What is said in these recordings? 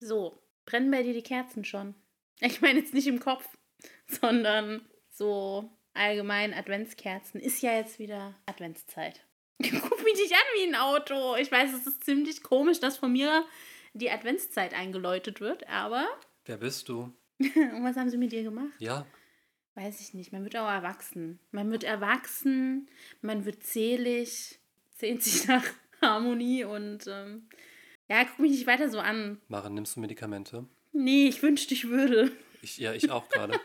So, brennen bei dir die Kerzen schon? Ich meine jetzt nicht im Kopf, sondern so allgemein Adventskerzen. Ist ja jetzt wieder Adventszeit. Guck mich nicht an wie ein Auto. Ich weiß, es ist ziemlich komisch, dass von mir die Adventszeit eingeläutet wird, aber. Wer bist du? Und was haben sie mit dir gemacht? Ja. Weiß ich nicht. Man wird auch erwachsen. Man wird erwachsen, man wird zählig, sehnt sich nach Harmonie und ähm, ja, guck mich nicht weiter so an. Maren, nimmst du Medikamente? Nee, ich wünschte, ich würde. Ich, ja, ich auch gerade.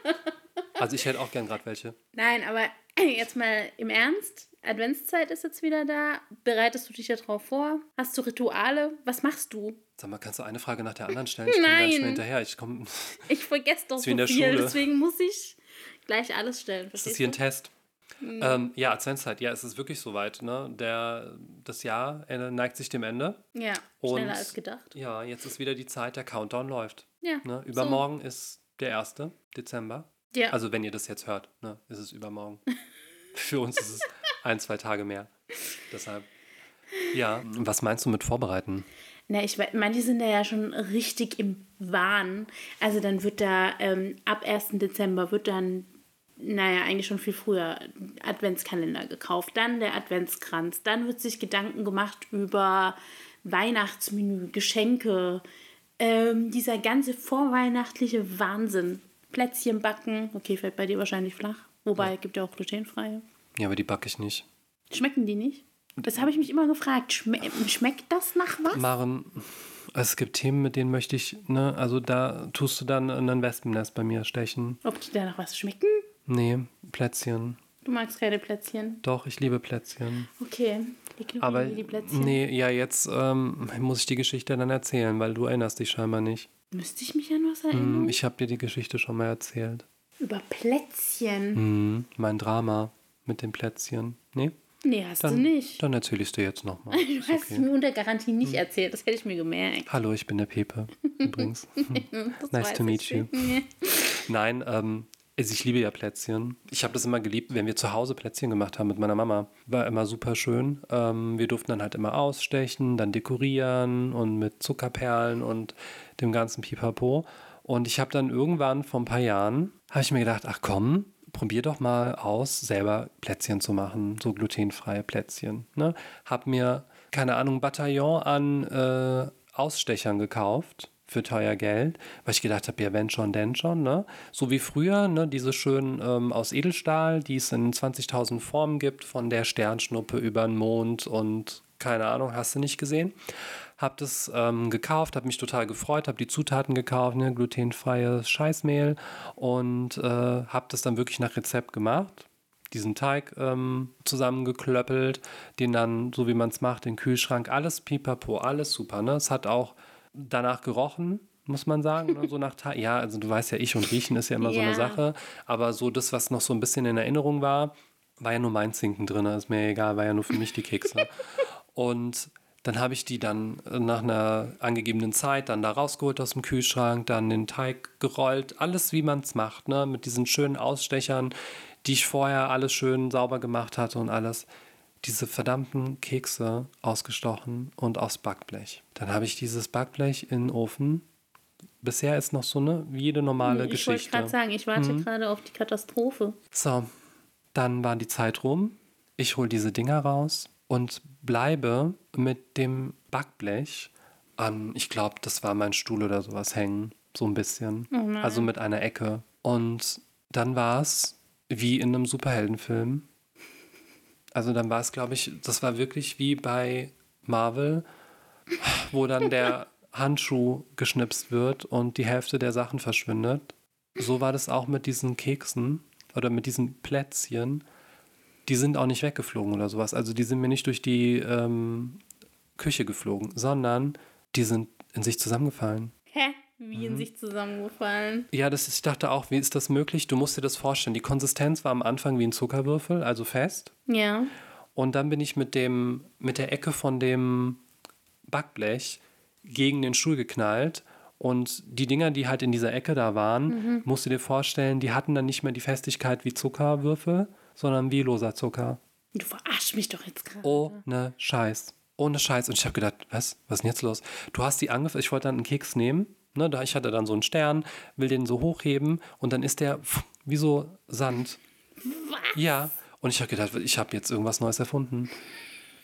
also ich hätte auch gern gerade welche. Nein, aber jetzt mal im Ernst. Adventszeit ist jetzt wieder da. Bereitest du dich ja drauf vor? Hast du Rituale? Was machst du? Sag mal, kannst du eine Frage nach der anderen stellen? Ich komme gar nicht mehr hinterher. Ich, komm, ich vergesse doch so viel, Schule. deswegen muss ich gleich alles stellen. Ist das hier ein Test? Mhm. Ähm, ja, Adventszeit, ja, es ist wirklich soweit. Ne? Der, das Jahr neigt sich dem Ende. Ja, Und, schneller als gedacht. Ja, jetzt ist wieder die Zeit, der Countdown läuft. Ja. Ne? Übermorgen so. ist der 1. Dezember. Ja. Also wenn ihr das jetzt hört, ne, ist es übermorgen. Für uns ist es ein, zwei Tage mehr. Deshalb. Ja, was meinst du mit vorbereiten? Na, ich manche sind da ja schon richtig im Wahn. Also dann wird da ähm, ab 1. Dezember wird dann, naja, eigentlich schon viel früher Adventskalender gekauft, dann der Adventskranz, dann wird sich Gedanken gemacht über Weihnachtsmenü, Geschenke, ähm, dieser ganze vorweihnachtliche Wahnsinn. Plätzchen backen, okay, fällt bei dir wahrscheinlich flach. Wobei, ja. gibt ja auch glutenfreie. Ja, aber die backe ich nicht. Schmecken die nicht? Das habe ich mich immer gefragt. Schme schmeckt das nach was? Maren, es gibt Themen, mit denen möchte ich, ne, also da tust du dann ein Wespennest bei mir stechen. Ob die da nach was schmecken? Nee, Plätzchen. Du magst keine Plätzchen? Doch, ich liebe Plätzchen. Okay, aber die Plätzchen. Nee, ja, jetzt ähm, muss ich die Geschichte dann erzählen, weil du erinnerst dich scheinbar nicht. Müsste ich mich an was erinnern? Hm, ich habe dir die Geschichte schon mal erzählt. Über Plätzchen? Hm, mein Drama mit den Plätzchen. Nee? Nee, hast dann, du nicht. Dann erzähle ich es dir jetzt nochmal. Du hast okay. es mir unter Garantie nicht hm. erzählt, das hätte ich mir gemerkt. Hallo, ich bin der Pepe, übrigens. nice to meet you. Nein, ähm, also ich liebe ja Plätzchen. Ich habe das immer geliebt, wenn wir zu Hause Plätzchen gemacht haben mit meiner Mama. War immer super schön. Ähm, wir durften dann halt immer ausstechen, dann dekorieren und mit Zuckerperlen und dem ganzen Pipapo. Und ich habe dann irgendwann vor ein paar Jahren, habe ich mir gedacht, ach komm, probier doch mal aus, selber Plätzchen zu machen, so glutenfreie Plätzchen. Ne? Hab mir, keine Ahnung, Bataillon an äh, Ausstechern gekauft für teuer Geld, weil ich gedacht habe, ja, wenn schon, denn schon, ne? So wie früher, ne, diese schönen ähm, aus Edelstahl, die es in 20.000 Formen gibt, von der Sternschnuppe über den Mond und keine Ahnung, hast du nicht gesehen. Hab das ähm, gekauft, habe mich total gefreut, habe die Zutaten gekauft, ne, glutenfreies Scheißmehl und äh, habe das dann wirklich nach Rezept gemacht diesen Teig ähm, zusammengeklöppelt, den dann, so wie man es macht, in den Kühlschrank, alles pipapo, alles super. Ne? Es hat auch danach gerochen, muss man sagen. So nach ja, also du weißt ja, ich und Riechen ist ja immer ja. so eine Sache. Aber so das, was noch so ein bisschen in Erinnerung war, war ja nur mein Zinken drin. Ist mir egal, war ja nur für mich die Kekse. und dann habe ich die dann nach einer angegebenen Zeit dann da rausgeholt aus dem Kühlschrank, dann den Teig gerollt, alles wie man es macht, ne? mit diesen schönen Ausstechern, die ich vorher alles schön sauber gemacht hatte und alles diese verdammten Kekse ausgestochen und aufs Backblech. Dann habe ich dieses Backblech in den Ofen. Bisher ist noch so eine, wie jede normale ich Geschichte. Ich wollte gerade sagen, ich warte mhm. gerade auf die Katastrophe. So, dann war die Zeit rum. Ich hole diese Dinger raus und bleibe mit dem Backblech an, ich glaube, das war mein Stuhl oder sowas hängen. So ein bisschen. Oh also mit einer Ecke. Und dann war es wie in einem Superheldenfilm. Also dann war es, glaube ich, das war wirklich wie bei Marvel, wo dann der Handschuh geschnipst wird und die Hälfte der Sachen verschwindet. So war das auch mit diesen Keksen oder mit diesen Plätzchen. Die sind auch nicht weggeflogen oder sowas. Also die sind mir nicht durch die ähm, Küche geflogen, sondern die sind in sich zusammengefallen. Hä? Wie in mhm. sich zusammengefallen. Ja, das ist, ich dachte auch, wie ist das möglich? Du musst dir das vorstellen. Die Konsistenz war am Anfang wie ein Zuckerwürfel, also fest. Ja. Und dann bin ich mit, dem, mit der Ecke von dem Backblech gegen den Stuhl geknallt. Und die Dinger, die halt in dieser Ecke da waren, mhm. musst du dir vorstellen, die hatten dann nicht mehr die Festigkeit wie Zuckerwürfel, sondern wie loser Zucker. Du verarsch mich doch jetzt gerade. Ohne Scheiß. Ohne Scheiß. Und ich habe gedacht, was? Was ist denn jetzt los? Du hast die angefangen, ich wollte dann einen Keks nehmen Ne, da ich hatte dann so einen Stern, will den so hochheben und dann ist der wie so Sand. Was? Ja. Und ich habe gedacht, ich habe jetzt irgendwas Neues erfunden.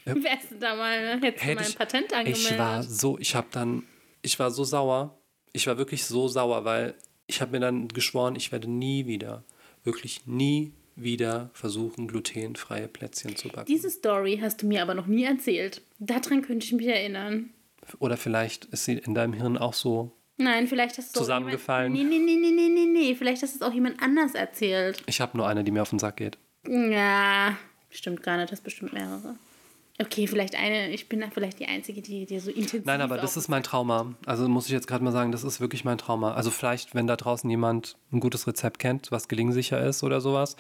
Wärst du da mal, hättest du mal ein Patent angemeldet? Ich war so, ich habe dann, ich war so sauer. Ich war wirklich so sauer, weil ich habe mir dann geschworen, ich werde nie wieder, wirklich nie wieder versuchen, glutenfreie Plätzchen zu backen. Diese Story hast du mir aber noch nie erzählt. Daran könnte ich mich erinnern. Oder vielleicht ist sie in deinem Hirn auch so Nein, vielleicht hast du zusammengefallen. Jemand, nee, nee, nee, nee, nee, nee. Vielleicht hast du es auch jemand anders erzählt. Ich habe nur eine, die mir auf den Sack geht. Ja, stimmt gar nicht. Das bestimmt mehrere. Okay, vielleicht eine, ich bin da vielleicht die Einzige, die dir so intensiv. Nein, aber das ist mein Trauma. Also muss ich jetzt gerade mal sagen, das ist wirklich mein Trauma. Also vielleicht, wenn da draußen jemand ein gutes Rezept kennt, was gelingsicher ist oder sowas,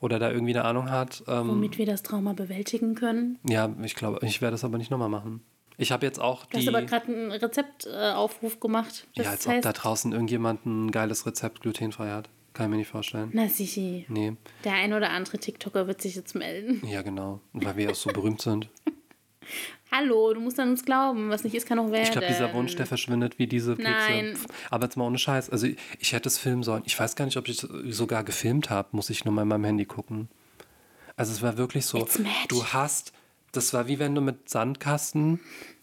oder da irgendwie eine Ahnung hat. Ähm, Womit wir das Trauma bewältigen können. Ja, ich glaube, ich werde das aber nicht nochmal machen. Ich habe jetzt auch die. Du hast aber gerade einen Rezeptaufruf gemacht. ja, als heißt, ob da draußen irgendjemand ein geiles Rezept glutenfrei hat. Kann ich mir nicht vorstellen. Na, sicher. Nee. Der ein oder andere TikToker wird sich jetzt melden. Ja, genau. Weil wir auch so berühmt sind. Hallo, du musst an uns glauben. Was nicht ist, kann auch werden. Ich glaube, dieser Wunsch, der verschwindet wie diese Kekse. Nein. Aber jetzt mal ohne Scheiß. Also, ich, ich hätte es filmen sollen. Ich weiß gar nicht, ob ich es sogar gefilmt habe. Muss ich nur mal in meinem Handy gucken. Also, es war wirklich so. Du hast. Das war wie wenn du mit Sandkasten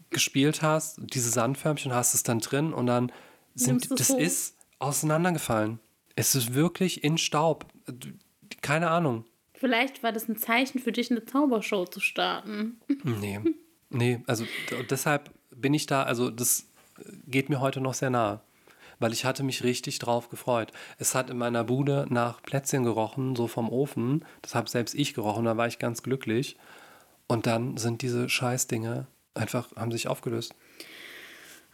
gespielt hast, diese Sandförmchen, hast es dann drin und dann sind. Das hoch? ist auseinandergefallen. Es ist wirklich in Staub. Keine Ahnung. Vielleicht war das ein Zeichen für dich, eine Zaubershow zu starten. Nee. Nee, also deshalb bin ich da, also das geht mir heute noch sehr nahe. Weil ich hatte mich richtig drauf gefreut. Es hat in meiner Bude nach Plätzchen gerochen, so vom Ofen. Das habe selbst ich gerochen, da war ich ganz glücklich. Und dann sind diese Scheißdinge einfach, haben sich aufgelöst.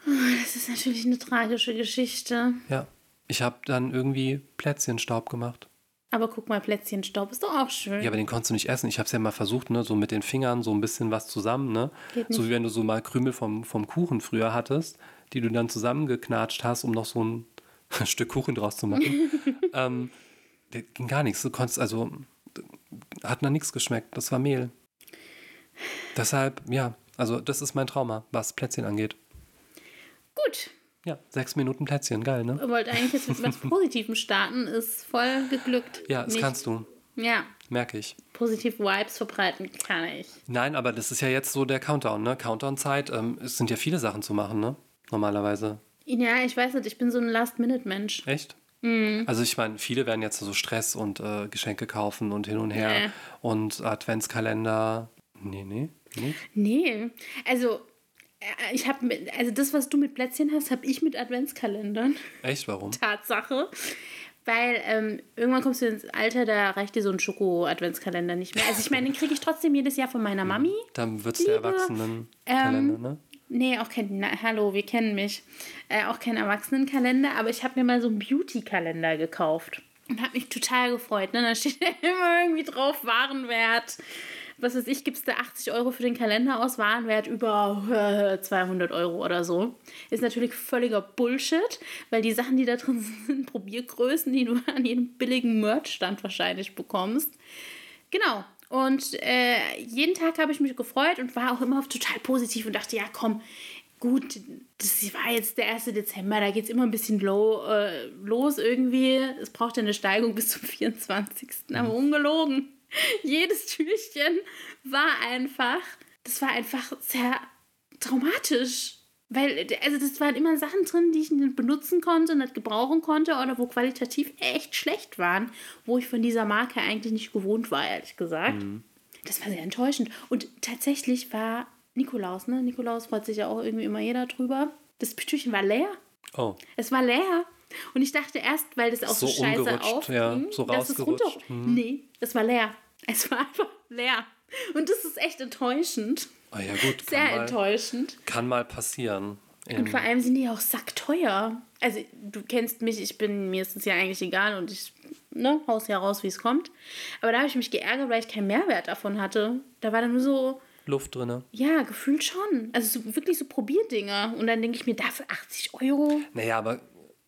Das ist natürlich eine tragische Geschichte. Ja. Ich habe dann irgendwie Plätzchenstaub gemacht. Aber guck mal, Plätzchenstaub ist doch auch schön. Ja, aber den konntest du nicht essen. Ich habe es ja mal versucht, ne, so mit den Fingern so ein bisschen was zusammen, ne? So wie wenn du so mal Krümel vom, vom Kuchen früher hattest, die du dann zusammengeknatscht hast, um noch so ein Stück Kuchen draus zu machen. ähm, ging gar nichts. Du konntest, also, hat nach nichts geschmeckt. Das war Mehl. Deshalb, ja, also das ist mein Trauma, was Plätzchen angeht. Gut, ja, sechs Minuten Plätzchen, geil, ne? Ich wollte eigentlich jetzt mit was Positivem starten, ist voll geglückt. Ja, das Nicht. kannst du. Ja. Merke ich. Positiv Vibes verbreiten kann ich. Nein, aber das ist ja jetzt so der Countdown, ne? Countdown-Zeit. Ähm, es sind ja viele Sachen zu machen, ne? Normalerweise. Ja, ich weiß nicht, ich bin so ein Last-Minute-Mensch. Echt? Mhm. Also ich meine, viele werden jetzt so Stress und äh, Geschenke kaufen und hin und her nee. und Adventskalender. Nee, nee, nee. Nee, also äh, ich habe also das, was du mit Plätzchen hast, habe ich mit Adventskalendern. Echt? Warum? Tatsache. Weil ähm, irgendwann kommst du ins Alter, da reicht dir so ein Schoko-Adventskalender nicht mehr. Also ich meine, den kriege ich trotzdem jedes Jahr von meiner hm. Mami. Dann wird es der Erwachsenenkalender, ähm, ne? Nee, auch kein, na, hallo, wir kennen mich. Äh, auch kein Erwachsenenkalender, aber ich habe mir mal so einen Beauty-Kalender gekauft. Und habe mich total gefreut. Ne? Da steht ja immer irgendwie drauf, Warenwert was weiß ich, gibst du 80 Euro für den Kalender aus, Warenwert über äh, 200 Euro oder so. Ist natürlich völliger Bullshit, weil die Sachen, die da drin sind, Probiergrößen, die du an jedem billigen Merch-Stand wahrscheinlich bekommst. Genau. Und äh, jeden Tag habe ich mich gefreut und war auch immer total positiv und dachte, ja, komm, gut, das war jetzt der 1. Dezember, da geht es immer ein bisschen low, äh, los irgendwie. Es braucht ja eine Steigung bis zum 24. Aber ungelogen. jedes Türchen war einfach, das war einfach sehr traumatisch. Weil, also das waren immer Sachen drin, die ich nicht benutzen konnte, nicht gebrauchen konnte oder wo qualitativ echt schlecht waren, wo ich von dieser Marke eigentlich nicht gewohnt war, ehrlich gesagt. Mhm. Das war sehr enttäuschend. Und tatsächlich war Nikolaus, ne? Nikolaus freut sich ja auch irgendwie immer jeder drüber. Das Türchen war leer. Oh. Es war leer. Und ich dachte erst, weil das auch so, so scheiße aufging, ja, so dass es runter... Mhm. Nee, es war leer. Es war einfach leer. Und das ist echt enttäuschend. Oh ja, gut. Sehr mal, enttäuschend. Kann mal passieren. Und vor allem sind die auch sackteuer. Also, du kennst mich, ich bin, mir ist es ja eigentlich egal und ich ne, haus ja raus, wie es kommt. Aber da habe ich mich geärgert, weil ich keinen Mehrwert davon hatte. Da war dann nur so. Luft drin. Ja, gefühlt schon. Also so, wirklich so Probierdinger. Und dann denke ich mir, dafür 80 Euro. Naja, aber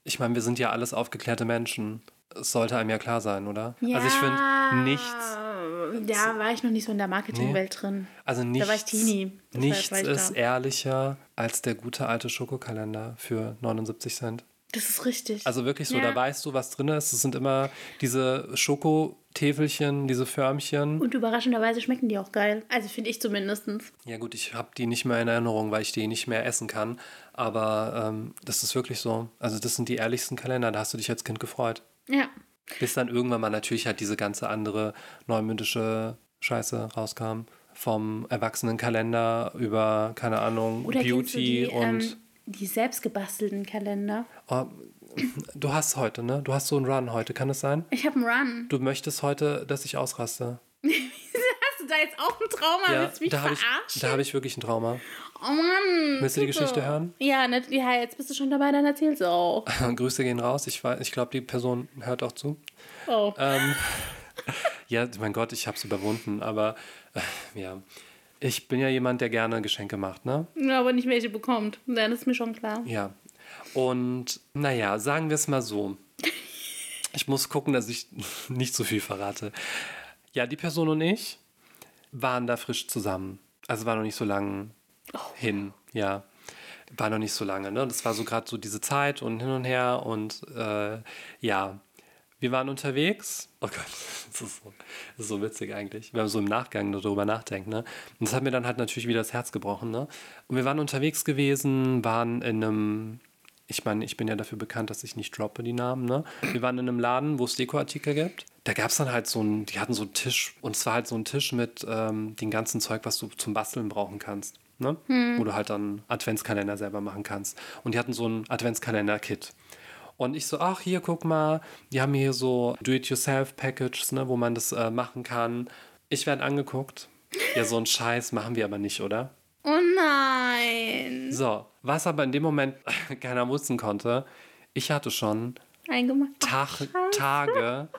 ich meine, wir sind ja alles aufgeklärte Menschen. Es sollte einem ja klar sein, oder? Ja. Also ich finde nichts da war ich noch nicht so in der Marketingwelt nee. drin. Also nichts, da war ich Teenie. Nichts ist da. ehrlicher als der gute alte Schokokalender für 79 Cent. Das ist richtig. Also wirklich so, Ja. da weißt du, was drin ist. Es sind immer diese Schokotäfelchen, diese Förmchen. Und überraschenderweise schmecken die auch geil. Also finde ich zumindest. Ja gut, ich habe die nicht mehr in Erinnerung, weil ich die nicht mehr essen kann. Aber ähm, das ist wirklich so. Also das sind die ehrlichsten Kalender, da hast du dich als Kind gefreut. Ja. Bis dann irgendwann mal natürlich halt diese ganze andere neumündische Scheiße rauskam. Vom Erwachsenenkalender über, keine Ahnung, Oder Beauty die, und... ähm, die selbstgebastelten Kalender. Oh, du hast heute, ne? Du hast so einen Run heute, kann es sein? Ich habe einen Run. Du möchtest heute, dass ich ausraste. Du da jetzt auch ein Trauma? Ja, Willst du mich da habe ich, verarschen? da hab ich wirklich ein Trauma. oh Mann. Willst du die. Geschichte hören? Ja, ne, ja, jetzt bist du schon dabei, dann erzähl's auch. Grüße gehen raus. Ich, weiß- ich glaube, die Person hört auch zu. Oh. Ähm, ja, mein Gott, ich habe es überwunden, aber äh, ja. Ich bin ja jemand, der gerne Geschenke macht, ne? Ja, aber nicht welche bekommt. Dann ist mir schon klar. Ja. Und naja, sagen wir es mal so. Ich muss gucken, dass ich nicht so viel verrate. Ja, die Person und ich waren da frisch zusammen. Also war noch nicht so lange hin, ja. War noch nicht so lange, ne? Das war so gerade so diese Zeit und hin und her und äh, ja. Wir waren unterwegs. Oh Gott, das ist, so, das ist so witzig eigentlich, wenn man so im Nachgang darüber nachdenkt. Ne? Und das hat mir dann halt natürlich wieder das Herz gebrochen. Ne? Und wir waren unterwegs gewesen, waren in einem, ich meine, ich bin ja dafür bekannt, dass ich nicht droppe die Namen. Ne? Wir waren in einem Laden, wo es Dekoartikel gibt. Da gab es dann halt so einen, die hatten so einen Tisch und es war halt so ein Tisch mit ähm, dem ganzen Zeug, was du zum Basteln brauchen kannst. Ne? Wo du halt dann Adventskalender selber machen kannst. Und die hatten so ein Adventskalender-Kit. Und ich so, ach, hier, guck mal, die haben hier so Do-it-yourself-Packages, ne, wo man das äh, machen kann. Ich werde angeguckt. Ja, so einen Scheiß machen wir aber nicht, oder? Oh nein. So, was aber in dem Moment keiner wissen konnte, ich hatte schon Eingemacht. Tag, Tage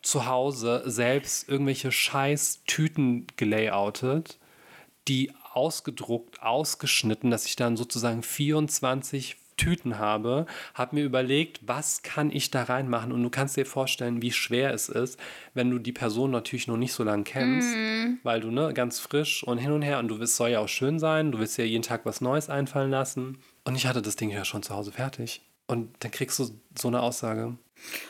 zu Hause selbst irgendwelche scheiß Tüten gelayoutet, die ausgedruckt, ausgeschnitten, dass ich dann sozusagen 24 Tüten habe, habe mir überlegt, was kann ich da reinmachen und du kannst dir vorstellen, wie schwer es ist, wenn du die Person natürlich noch nicht so lange kennst, weil du ne ganz frisch und hin und her und du willst soll ja auch schön sein, du willst ja jeden Tag was Neues einfallen lassen und ich hatte das Ding ja schon zu Hause fertig und dann kriegst du so eine Aussage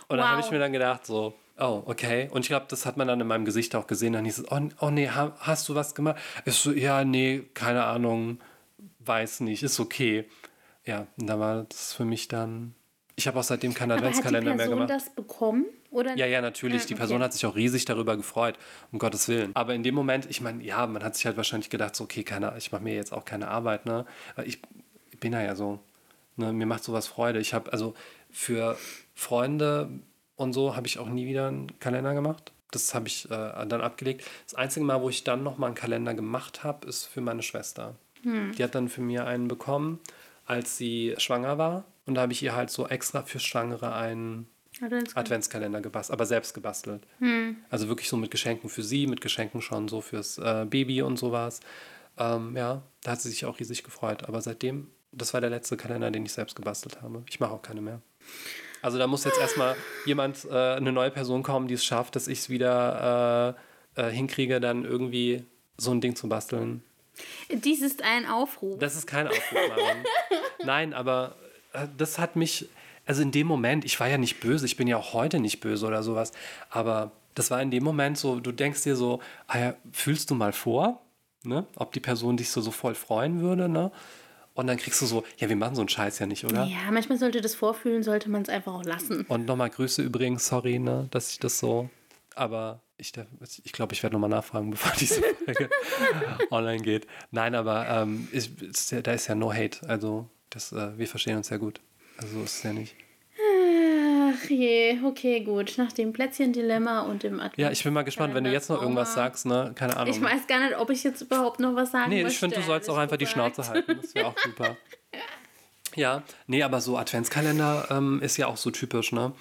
und dann habe ich Wow. mir dann gedacht so Oh, okay. Und ich glaube, das hat man dann in meinem Gesicht auch gesehen. Dann hieß es, oh, oh nee, ha, hast du was gemacht? Ich so, ja, nee, keine Ahnung, weiß nicht, ist okay. Ja, und da war das für mich dann. Ich habe auch seitdem keinen Aber hat die Adventskalender mehr Person gemacht. das bekommen? Oder? Ja, ja, natürlich. Ah, Die okay. Person hat sich auch riesig darüber gefreut, um Gottes Willen. Aber in dem Moment, ich meine, ja, man hat sich halt wahrscheinlich gedacht, so, okay, keine, ich mache mir jetzt auch keine Arbeit, ne? Ich, ich bin ja ja so, ne? Mir macht sowas Freude. Ich habe, also für Freunde und so habe ich auch nie wieder einen Kalender gemacht. Das habe ich äh, dann abgelegt. Das einzige Mal, wo ich dann nochmal einen Kalender gemacht habe, ist für meine Schwester. Die hat dann für mir einen bekommen, als sie schwanger war. Und da habe ich ihr halt so extra für Schwangere einen Adventskalender. Adventskalender gebastelt, aber selbst gebastelt. Also wirklich so mit Geschenken für sie, mit Geschenken schon so fürs äh, Baby und sowas. Ähm, ja, da hat sie sich auch riesig gefreut. Aber seitdem, das war der letzte Kalender, den ich selbst gebastelt habe. Ich mache auch keine mehr. Also da muss jetzt erstmal jemand, äh, eine neue Person kommen, die es schafft, dass ich es wieder äh, äh, hinkriege, dann irgendwie so ein Ding zu basteln. Dies ist ein Aufruf. Das ist kein Aufruf, Maren. Nein, aber äh, das hat mich, also in dem Moment, ich war ja nicht böse, ich bin ja auch heute nicht böse oder sowas, aber das war in dem Moment so, du denkst dir so, ah ja, fühlst du mal vor, ne, ob die Person dich so, so voll freuen würde, ne? Und dann kriegst du so, ja, wir machen so einen Scheiß ja nicht, oder? Ja, manchmal sollte das vorfühlen, sollte man es einfach auch lassen. Und nochmal Grüße übrigens, sorry, ne, dass ich das so, aber ich, ich glaube, ich werde nochmal nachfragen, bevor diese Folge online geht. Nein, aber ähm, ja- da ist ja no hate, also das, äh, wir verstehen uns ja gut. Also ist es ja nicht. Ach je, okay, gut. Nach dem Plätzchen-Dilemma und dem Advent. Ja, ich bin mal gespannt, wenn du jetzt noch irgendwas sagst, ne, keine Ahnung. Ich weiß gar nicht, ob ich jetzt überhaupt noch was sagen Nee, ich finde, du sollst auch einfach die gesagt. Schnauze halten. Das wäre auch super. Ja, nee, aber so Adventskalender ähm, ist ja auch so typisch, ne?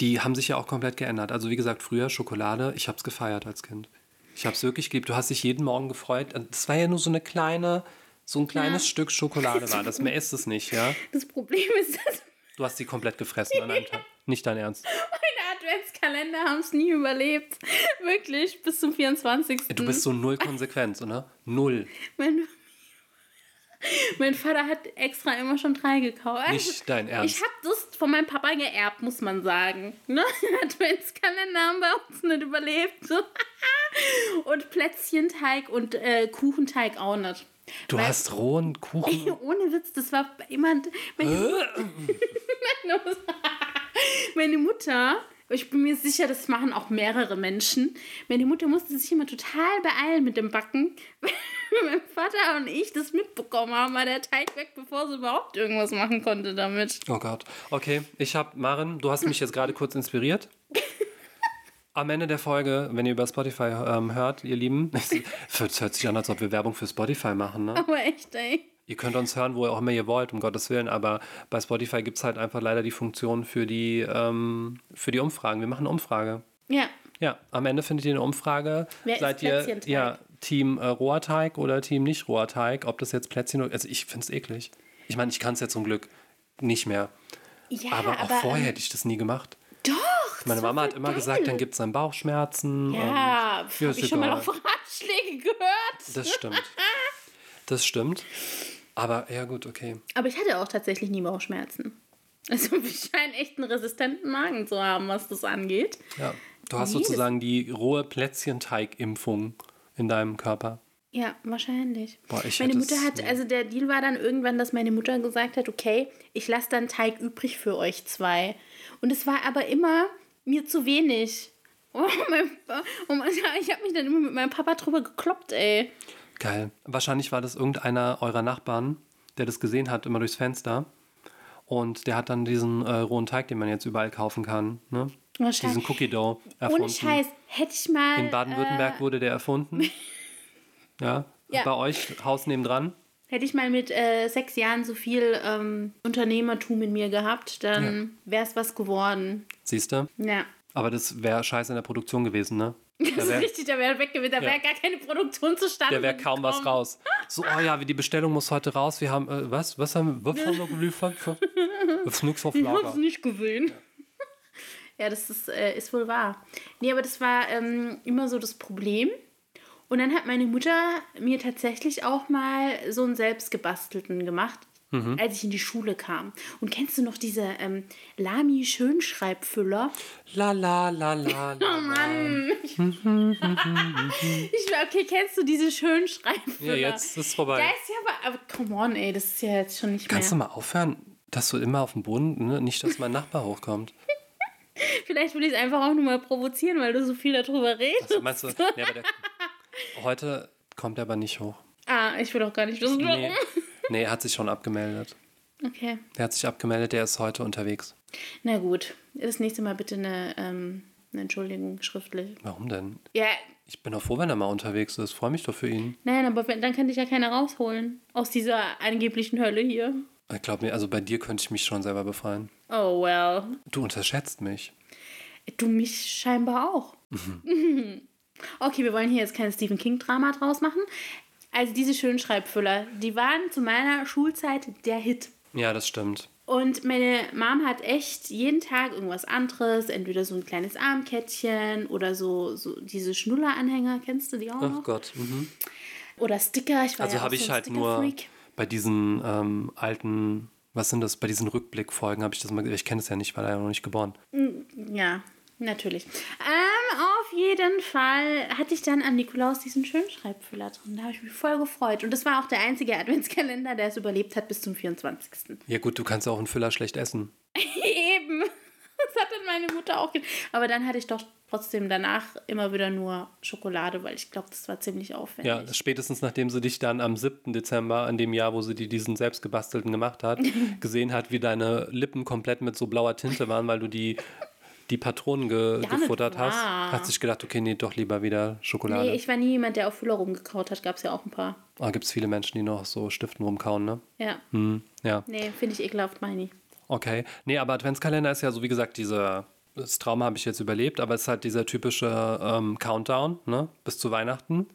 Die haben sich ja auch komplett geändert. Also wie gesagt, früher Schokolade, ich habe es gefeiert als Kind. Ich habe es wirklich geliebt. Du hast dich jeden Morgen gefreut. Das war ja nur so eine kleine, so ein kleines Ja. Stück Schokolade war das. Mehr ist es nicht, ja? Das Problem ist, dass Du hast sie komplett gefressen an einem Tag. Nicht dein Ernst. meine Adventskalender haben es nie überlebt. Wirklich, bis zum 24. Du bist so null konsequent, oder? Null. Mein, mein Vater hat extra immer schon drei gekauft. Also, Nicht dein Ernst. Ich habe das von meinem Papa geerbt, muss man sagen. Ne? Adventskalender haben bei uns nicht überlebt. und Plätzchenteig und äh, Kuchenteig auch nicht. Du Weil, hast rohen Kuchen. Ohne Witz, das war jemand. Meine, meine Mutter ich bin mir sicher, das machen auch mehrere Menschen. Meine Mutter musste sich immer total beeilen mit dem Backen. mein Vater und ich das mitbekommen haben, war der Teig weg, bevor sie überhaupt irgendwas machen konnte damit. Oh Gott. Okay, ich habe, Maren, du hast mich jetzt gerade kurz inspiriert. Am Ende der Folge, wenn ihr über Spotify ähm, hört, ihr Lieben, es hört sich an, als ob wir Werbung für Spotify machen, ne? Aber echt, ey. Ihr könnt uns hören, wo ihr auch immer ihr wollt, um Gottes Willen, aber bei Spotify gibt es halt einfach leider die Funktion für die, ähm, für die Umfragen. Wir machen eine Umfrage. Ja. Ja, am Ende findet ihr eine Umfrage. Wer Seid ihr ja, Team äh, roher Teig oder Team nicht roher Teig? Ob das jetzt Plätzchen oder. Also ich finde es eklig. Ich meine, ich kann es ja zum Glück nicht mehr. Ja, aber auch aber, vorher ähm, hätte ich das nie gemacht. Meine Mama hat immer geil. gesagt, dann gibt es dann Bauchschmerzen. Ja, habe ich schon mal auf Ratschläge gehört. Das stimmt. Das stimmt. Aber ja, gut, okay. Aber ich hatte auch tatsächlich nie Bauchschmerzen. Also ich scheine echt einen resistenten Magen zu haben, was das angeht. Ja, du hast Jedes. sozusagen die rohe Plätzchenteig-Impfung in deinem Körper. Ja, wahrscheinlich. Boah, ich meine Mutter hat, also der Deal war dann irgendwann, dass meine Mutter gesagt hat, okay, ich lasse dann Teig übrig für euch zwei. Und es war aber immer mir zu wenig. Oh, mein, oh, ich habe mich dann immer mit meinem Papa drüber gekloppt, ey. Geil. Wahrscheinlich war das irgendeiner eurer Nachbarn, der das gesehen hat, immer durchs Fenster. Und der hat dann diesen äh, rohen Teig, den man jetzt überall kaufen kann, ne? Diesen Cookie Dough erfunden. Ohne Scheiß, hätte ich mal. In Baden-Württemberg äh, wurde der erfunden. ja. ja. Bei euch, Haus nebendran. Hätte ich mal mit äh, sechs Jahren so viel ähm, Unternehmertum in mir gehabt, dann ja. wäre es was geworden. Siehst du? Ja. Aber das wäre scheiße in der Produktion gewesen, ne? Das ist richtig, da wäre weg gewesen, da wäre ja. gar keine Produktion zustande. Da wäre kaum was raus. So, oh ja, die Bestellung muss heute raus. Wir haben, äh, was? Was haben, was haben wir geliefert? Das ist nichts auf Lager. Ich habe es nicht gesehen. Ja. ja, das ist, äh, ist wohl wahr. Nee, aber das war ähm, immer so das Problem. Und dann hat meine Mutter mir tatsächlich auch mal so einen selbstgebastelten gemacht mhm. als ich in die Schule kam. Und kennst du noch diese ähm, Lami-Schönschreibfüller? La la la la. la oh Mann. ich okay, kennst du diese Schönschreibfüller? Ja, jetzt ist es vorbei. Ja, ist ja aber, aber come on, ey, das ist ja jetzt schon nicht Kannst mehr. Kannst du mal aufhören, dass du immer auf dem Boden, ne? nicht, dass mein Nachbar hochkommt. Vielleicht will ich es einfach auch nur mal provozieren, weil du so viel darüber redest. Also, meinst du, nee, aber der, heute kommt er aber nicht hoch. Ah, ich will auch gar nicht wissen, warum. Nee. Nee, er hat sich schon abgemeldet. Okay. Er hat sich abgemeldet, der ist heute unterwegs. Na gut, das nächste Mal bitte eine, ähm, eine Entschuldigung schriftlich. Warum denn? Ja. Ich bin doch froh, wenn er mal unterwegs ist. Freue mich doch für ihn. Nein, aber dann kann dich ja keiner rausholen aus dieser angeblichen Hölle hier. Ich glaube mir, also bei dir könnte ich mich schon selber befreien. Oh well. Du unterschätzt mich. Du mich scheinbar auch. Mhm. okay, wir wollen hier jetzt kein Stephen King-Drama draus machen. Also diese Schönschreibfüller, die waren zu meiner Schulzeit der Hit. Ja, das stimmt. Und meine Mom hat echt jeden Tag irgendwas anderes, entweder so ein kleines Armkettchen oder so, so diese Schnulleranhänger, kennst du die auch noch? Ach Gott. Mhm. Oder Sticker, ich war Also ja habe ich halt nur bei diesen ähm, alten, was sind das, bei diesen Rückblickfolgen habe ich das mal, ich kenne es ja nicht, weil er ja noch nicht geboren. Mm, ja, Natürlich. Auf jeden Fall hatte ich dann an Nikolaus diesen Schönschreibfüller drin. Da habe ich mich voll gefreut. Und das war auch der einzige Adventskalender, der es überlebt hat bis zum 24. Ja gut, du kannst auch einen Füller schlecht essen. Eben. Das hat dann meine Mutter auch. Aber dann hatte ich doch trotzdem danach immer wieder nur Schokolade, weil ich glaube, das war ziemlich aufwendig. Ja, spätestens nachdem sie dich dann am 7. Dezember, an dem Jahr, wo sie dir diesen selbstgebastelten gemacht hat, gesehen hat, wie deine Lippen komplett mit so blauer Tinte waren, weil du die die Patronen ge ja, gefuttert hast, hat sich gedacht, okay, nee, doch lieber wieder Schokolade. Nee, ich war nie jemand, der auf Füller rumgekaut hat. Gab es ja auch ein paar. Ah, gibt es viele Menschen, die noch so Stiften rumkauen, ne? Ja. Hm, ja. Nee, finde ich ekelhaft, meine ich. Okay. Nee, aber Adventskalender ist ja so, wie gesagt, dieser, das Trauma habe ich jetzt überlebt, aber es ist halt dieser typische ähm, Countdown, ne? Bis zu Weihnachten.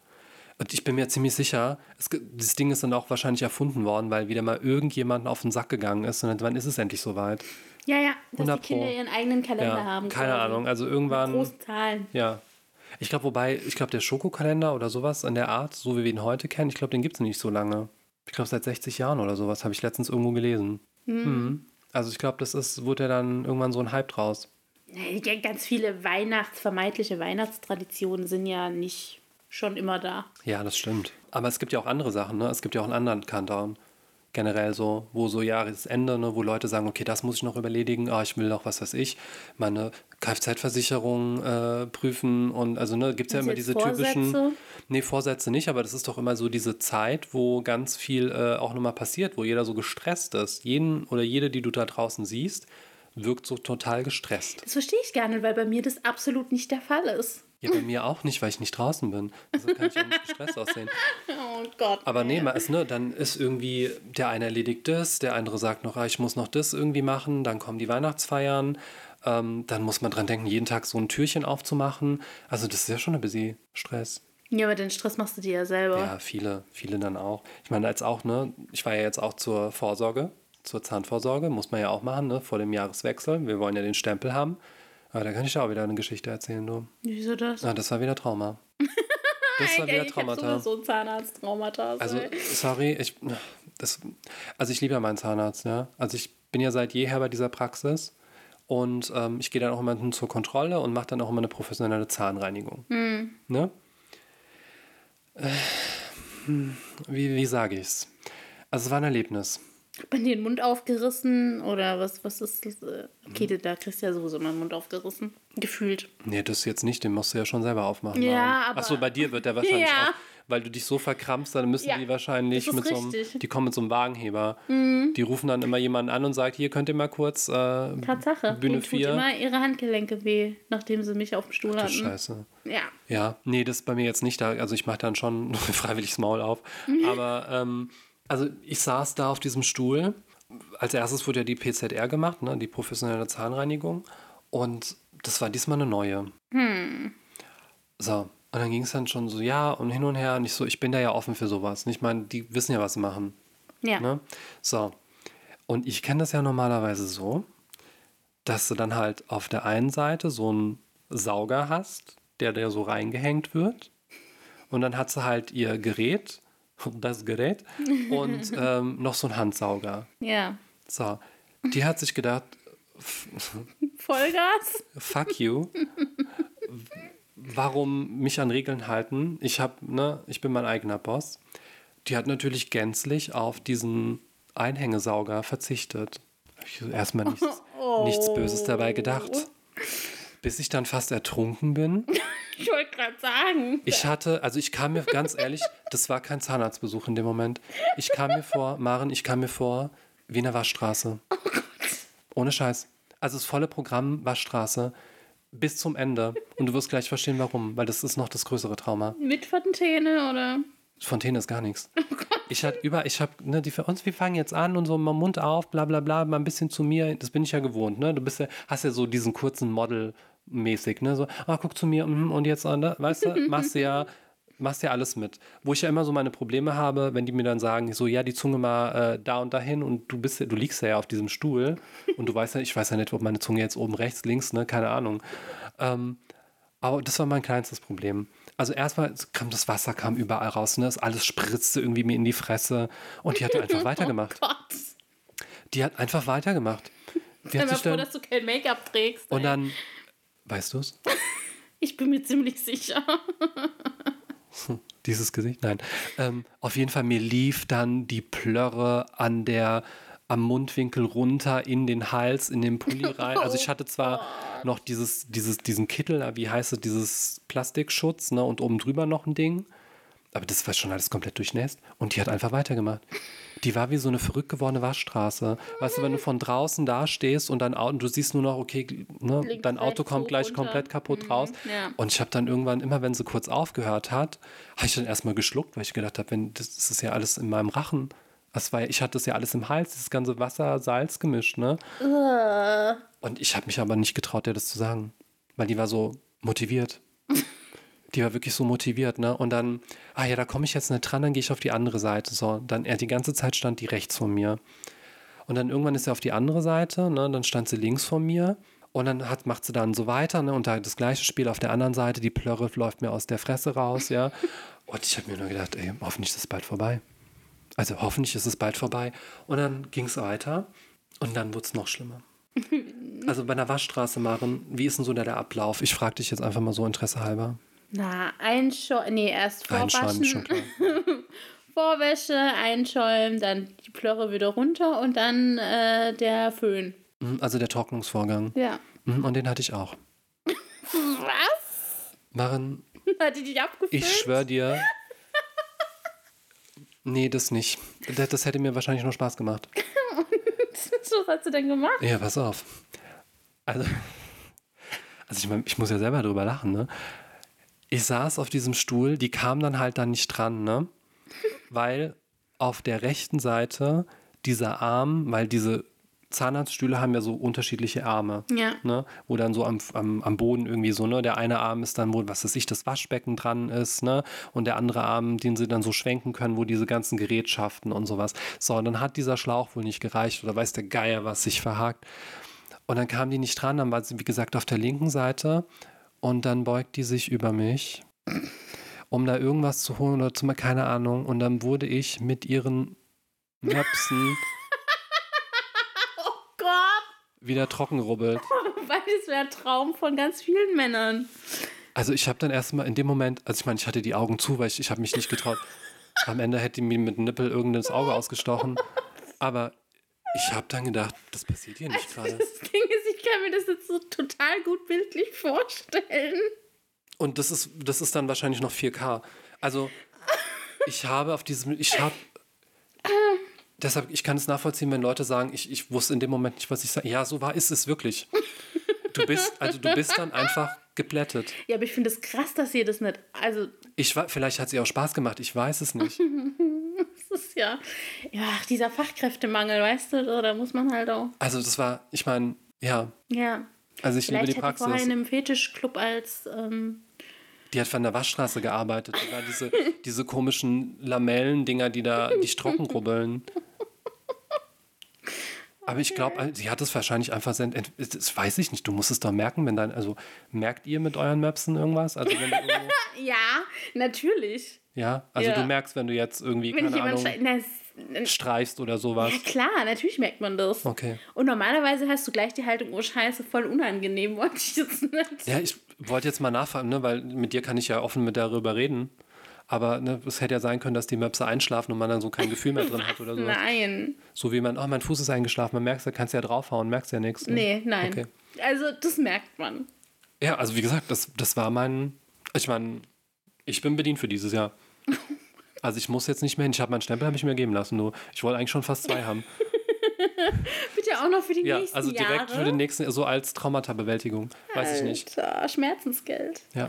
Und ich bin mir ziemlich sicher, es, das Ding ist dann auch wahrscheinlich erfunden worden, weil wieder mal irgendjemand auf den Sack gegangen ist und dann ist es endlich soweit. Ja, ja, dass die Kinder ihren eigenen Kalender ja, haben. Keine quasi. Ahnung, also irgendwann. Mit großen Zahlen. Ja. Ich glaube, wobei, ich glaube, der Schokokalender oder sowas in der Art, so wie wir ihn heute kennen, ich glaube, den gibt es nicht so lange. Ich glaube, seit 60 Jahren oder sowas, habe ich letztens irgendwo gelesen. Mhm. Mhm. Also ich glaube, das ist, wurde ja dann irgendwann so ein Hype draus. Ganz viele Weihnachts, vermeintliche Weihnachtstraditionen sind ja nicht schon immer da. Ja, das stimmt. Aber es gibt ja auch andere Sachen, ne? Es gibt ja auch einen anderen Countdown generell so, wo so Jahresende, ne, wo Leute sagen, okay, das muss ich noch überledigen, ah, ich will noch, was weiß ich, meine Kfz-Versicherung äh, prüfen und also ne, gibt es ja immer diese Vorsätze? typischen, nee, Vorsätze nicht, aber das ist doch immer so diese Zeit, wo ganz viel äh, auch nochmal passiert, wo jeder so gestresst ist. Jeden oder jede, die du da draußen siehst, wirkt so total gestresst. Das verstehe ich gerne, weil bei mir das absolut nicht der Fall ist. Ja, bei mir auch nicht, weil ich nicht draußen bin. Also kann ich auch nicht gestresst aussehen. Oh Gott. Aber nee, mal ist, ne, dann ist irgendwie, der eine erledigt das, der andere sagt noch, ah, ich muss noch das irgendwie machen, dann kommen die Weihnachtsfeiern, ähm, dann muss man dran denken, jeden Tag so ein Türchen aufzumachen. Also das ist ja schon ein bisschen Stress. Ja, aber den Stress machst du dir ja selber. Ja, viele, viele dann auch. Ich meine, als auch, ne, ich war ja jetzt auch zur Vorsorge, zur Zahnvorsorge, muss man ja auch machen, ne, vor dem Jahreswechsel. Wir wollen ja den Stempel haben. Aber da kann ich auch wieder eine Geschichte erzählen, du. Wieso das? Ah, das war wieder Trauma. Das war wieder Traumata. Ich so ein Zahnarzt-Traumata. Also, sorry, ich, das, also ich liebe ja meinen Zahnarzt, ja. Also ich bin ja seit jeher bei dieser Praxis und ähm, ich gehe dann auch immer zur Kontrolle und mache dann auch immer eine professionelle Zahnreinigung. Hm. Ne? Äh, hm, wie, wie sage ich es? Also es war ein Erlebnis. Hat man den Mund aufgerissen oder was, was ist das? Äh, okay, mhm. da kriegst du ja sowieso mal den Mund aufgerissen. Gefühlt. Nee, das jetzt nicht, den musst du ja schon selber aufmachen. Ja, aber. Achso, bei dir wird der wahrscheinlich ja. auch, weil du dich so verkrampfst, dann müssen ja, die wahrscheinlich mit richtig. so einem, die kommen mit so einem Wagenheber. Mhm. Die rufen dann immer jemanden an und sagen, hier könnt ihr mal kurz äh, Tatsache. Bühne 4. tut immer ihre Handgelenke weh, nachdem sie mich auf dem Stuhl Ach, hatten. Scheiße. Ja. Ja, nee, das ist bei mir jetzt nicht da. Also ich mache dann schon freiwillig das Maul auf. Mhm. Aber ähm, also ich saß da auf diesem Stuhl als erstes wurde ja die PZR gemacht, ne, die professionelle Zahnreinigung. Und das war diesmal eine neue. Hm. So, und dann ging es dann schon so, ja, und hin und her. Und ich so, ich bin da ja offen für sowas. Und ich meine, die wissen ja, was sie machen. Ja. Ne? So. Und ich kenne das ja normalerweise so, dass du dann halt auf der einen Seite so einen Sauger hast, der da so reingehängt wird. Und dann hat sie halt ihr Gerät, das Gerät und ähm, noch so ein Handsauger. Ja. So, die hat sich gedacht, Vollgas? Fuck you. Warum mich an Regeln halten? Ich hab, ne, ich bin mein eigener Boss. Die hat natürlich gänzlich auf diesen Einhängesauger verzichtet. Ich erstmal nichts, oh. nichts Böses dabei gedacht. Bis ich dann fast ertrunken bin. Ich wollte gerade sagen. Ich hatte, also ich kam mir ganz ehrlich, das war kein Zahnarztbesuch in dem Moment. Ich kam mir vor, Maren, ich kam mir vor wie in der Waschstraße. Oh Gott. Ohne Scheiß. Also das volle Programm Waschstraße bis zum Ende. Und du wirst gleich verstehen, warum, weil das ist noch das größere Trauma. Mit Fontäne oder? Fontäne ist gar nichts. Oh ich hatte über, ich habe, ne, die für uns, wir fangen jetzt an und so mal Mund auf, bla bla bla, mal ein bisschen zu mir. Das bin ich ja gewohnt, ne? Du bist ja, hast ja so diesen kurzen Model mäßig, ne? So, ah, guck zu mir, mm, und jetzt, ne? weißt du, machst du ja, machst ja alles mit. Wo ich ja immer so meine Probleme habe, wenn die mir dann sagen, so, ja, die Zunge mal äh, da und dahin und du bist ja, du liegst ja auf diesem Stuhl und du weißt ja, ich weiß ja nicht, ob meine Zunge jetzt oben rechts, links, ne, keine Ahnung. Ähm, aber das war mein kleinstes Problem. Also erstmal kam das Wasser kam überall raus, ne? Das alles spritzte irgendwie mir in die Fresse und die hat einfach weitergemacht. Oh Gott. Die hat einfach weitergemacht. Die Stell dir vor, dass du kein Make-up trägst. Und ey. dann Weißt du es? Ich bin mir ziemlich sicher. Dieses Gesicht? Nein. Ähm, auf jeden Fall, mir lief dann die Plörre an der, am Mundwinkel runter in den Hals, in den Pulli rein. Also ich hatte zwar noch dieses, dieses, diesen Kittel, wie heißt es, dieses Plastikschutz, ne, und oben drüber noch ein Ding. Aber das war schon alles komplett durchnässt. Und die hat einfach weitergemacht. Die war wie so eine verrückt gewordene Waschstraße. Weißt du, wenn du von draußen da stehst und dein Auto, du siehst nur noch, okay, ne, dein Auto kommt gleich runter. komplett kaputt mhm, raus. Ja. Und ich habe dann irgendwann, immer wenn sie kurz aufgehört hat, habe ich dann erstmal geschluckt, weil ich gedacht habe, wenn das, das ist ja alles in meinem Rachen. Das war, ich hatte das ja alles im Hals, das ganze Wasser, Salz gemischt, ne? Uh. Und ich habe mich aber nicht getraut, dir das zu sagen. Weil die war so motiviert. Die war wirklich so motiviert, ne? Und dann, ah ja, da komme ich jetzt nicht dran, dann gehe ich auf die andere Seite. So, dann, er die ganze Zeit stand die rechts von mir. Und dann irgendwann ist sie auf die andere Seite, ne? Dann stand sie links von mir. Und dann hat, macht sie dann so weiter, ne? Und da das gleiche Spiel auf der anderen Seite, die Plörre läuft mir aus der Fresse raus, ja. Und ich habe mir nur gedacht, ey, hoffentlich ist es bald vorbei. Also hoffentlich ist es bald vorbei. Und dann ging es weiter. Und dann wurde es noch schlimmer. Also bei einer Waschstraße, Maren, wie ist denn so der, der Ablauf? Ich frage dich jetzt einfach mal so Interesse halber. Na, einschäumen, nee, erst vorwaschen. Vorwäsche, einschäumen, dann die Plörre wieder runter und dann äh, der Föhn. Mhm, also der Trocknungsvorgang. Ja. Mhm, und den hatte ich auch. Was? Maren. Hat die dich abgefüllt? Ich schwöre dir. Nee, das nicht. Das, das hätte mir wahrscheinlich nur Spaß gemacht. Was hast du denn gemacht? Ja, pass auf. Also, also ich meine, ich muss ja selber drüber lachen, ne? Ich saß auf diesem Stuhl, die kam dann halt dann nicht dran, ne? Weil auf der rechten Seite dieser Arm, weil diese Zahnarztstühle haben ja so unterschiedliche Arme. Ja. Ne? Wo dann so am, am, am Boden irgendwie so, ne? Der eine Arm ist dann, wo, was weiß ich, das Waschbecken dran ist, ne? Und der andere Arm, den sie dann so schwenken können, wo diese ganzen Gerätschaften und sowas. So, und dann hat dieser Schlauch wohl nicht gereicht oder weiß der Geier, was sich verhakt. Und dann kam die nicht dran, dann war sie, wie gesagt, auf der linken Seite und dann beugt die sich über mich, um da irgendwas zu holen oder zu mal, keine Ahnung. Und dann wurde ich mit ihren Möpsen wieder trocken rubbelt. Weil es wäre Traum von ganz vielen Männern. Also ich habe dann erstmal in dem Moment, also ich meine, ich hatte die Augen zu, weil ich, ich habe mich nicht getraut. Am Ende hätte die mir mit dem Nippel irgendein Auge ausgestochen. Aber ich habe dann gedacht, das passiert hier nicht also, gerade. Das Ding ist, ich kann mir das jetzt so total gut bildlich vorstellen. Und das ist, das ist dann wahrscheinlich noch 4K. Also ich habe auf diesem, ich habe deshalb, ich kann es nachvollziehen, wenn Leute sagen, ich, ich wusste in dem Moment nicht, was ich sage. Ja, so war ist es wirklich. Du bist, also du bist dann einfach geplättet. Ja, aber ich finde es krass, dass ihr das nicht. Also. Ich vielleicht hat sie auch Spaß gemacht, ich weiß es nicht. das ist ja. Ja, dieser Fachkräftemangel, weißt du, da muss man halt auch. Also das war, ich meine, ja. Ja. Also ich Vielleicht liebe die Praxis. Ich vorher in einem Fetischclub als. Ähm die hat von der Waschstraße gearbeitet. Die war diese, diese komischen Lamellen-Dinger, die da dich trocken rubbeln. Aber ich glaube, sie hat es wahrscheinlich einfach, das weiß ich nicht, du musst es doch merken, wenn dein, also merkt ihr mit euren Mapsen irgendwas? Also wenn ja, natürlich. Ja, also ja. du merkst, wenn du jetzt irgendwie, wenn keine Ahnung, na, streifst oder sowas. Ja klar, natürlich merkt man das. Okay. Und normalerweise hast du gleich die Haltung, oh scheiße, voll unangenehm, wollte ich jetzt nicht. Ja, ich wollte jetzt mal nachfragen, ne, weil mit dir kann ich ja offen mit darüber reden. Aber ne, es hätte ja sein können, dass die Möpse einschlafen und man dann so kein Gefühl mehr drin hat oder so. Nein. So wie man, oh, mein Fuß ist eingeschlafen, man merkt, da kannst du ja draufhauen, merkst ja nichts. Ne? Nee, nein. Okay. Also das merkt man. Ja, also wie gesagt, das, das war mein, ich meine, ich bin bedient für dieses Jahr. Also ich muss jetzt nicht mehr hin. Ich habe meinen Stempel habe ich mir geben lassen. Nur ich wollte eigentlich schon fast zwei haben. Bitte auch noch für die ja, nächsten also direkt Jahre. für den nächsten, so als Traumatabewältigung. Weiß Alter, ich nicht. Schmerzensgeld. Ja.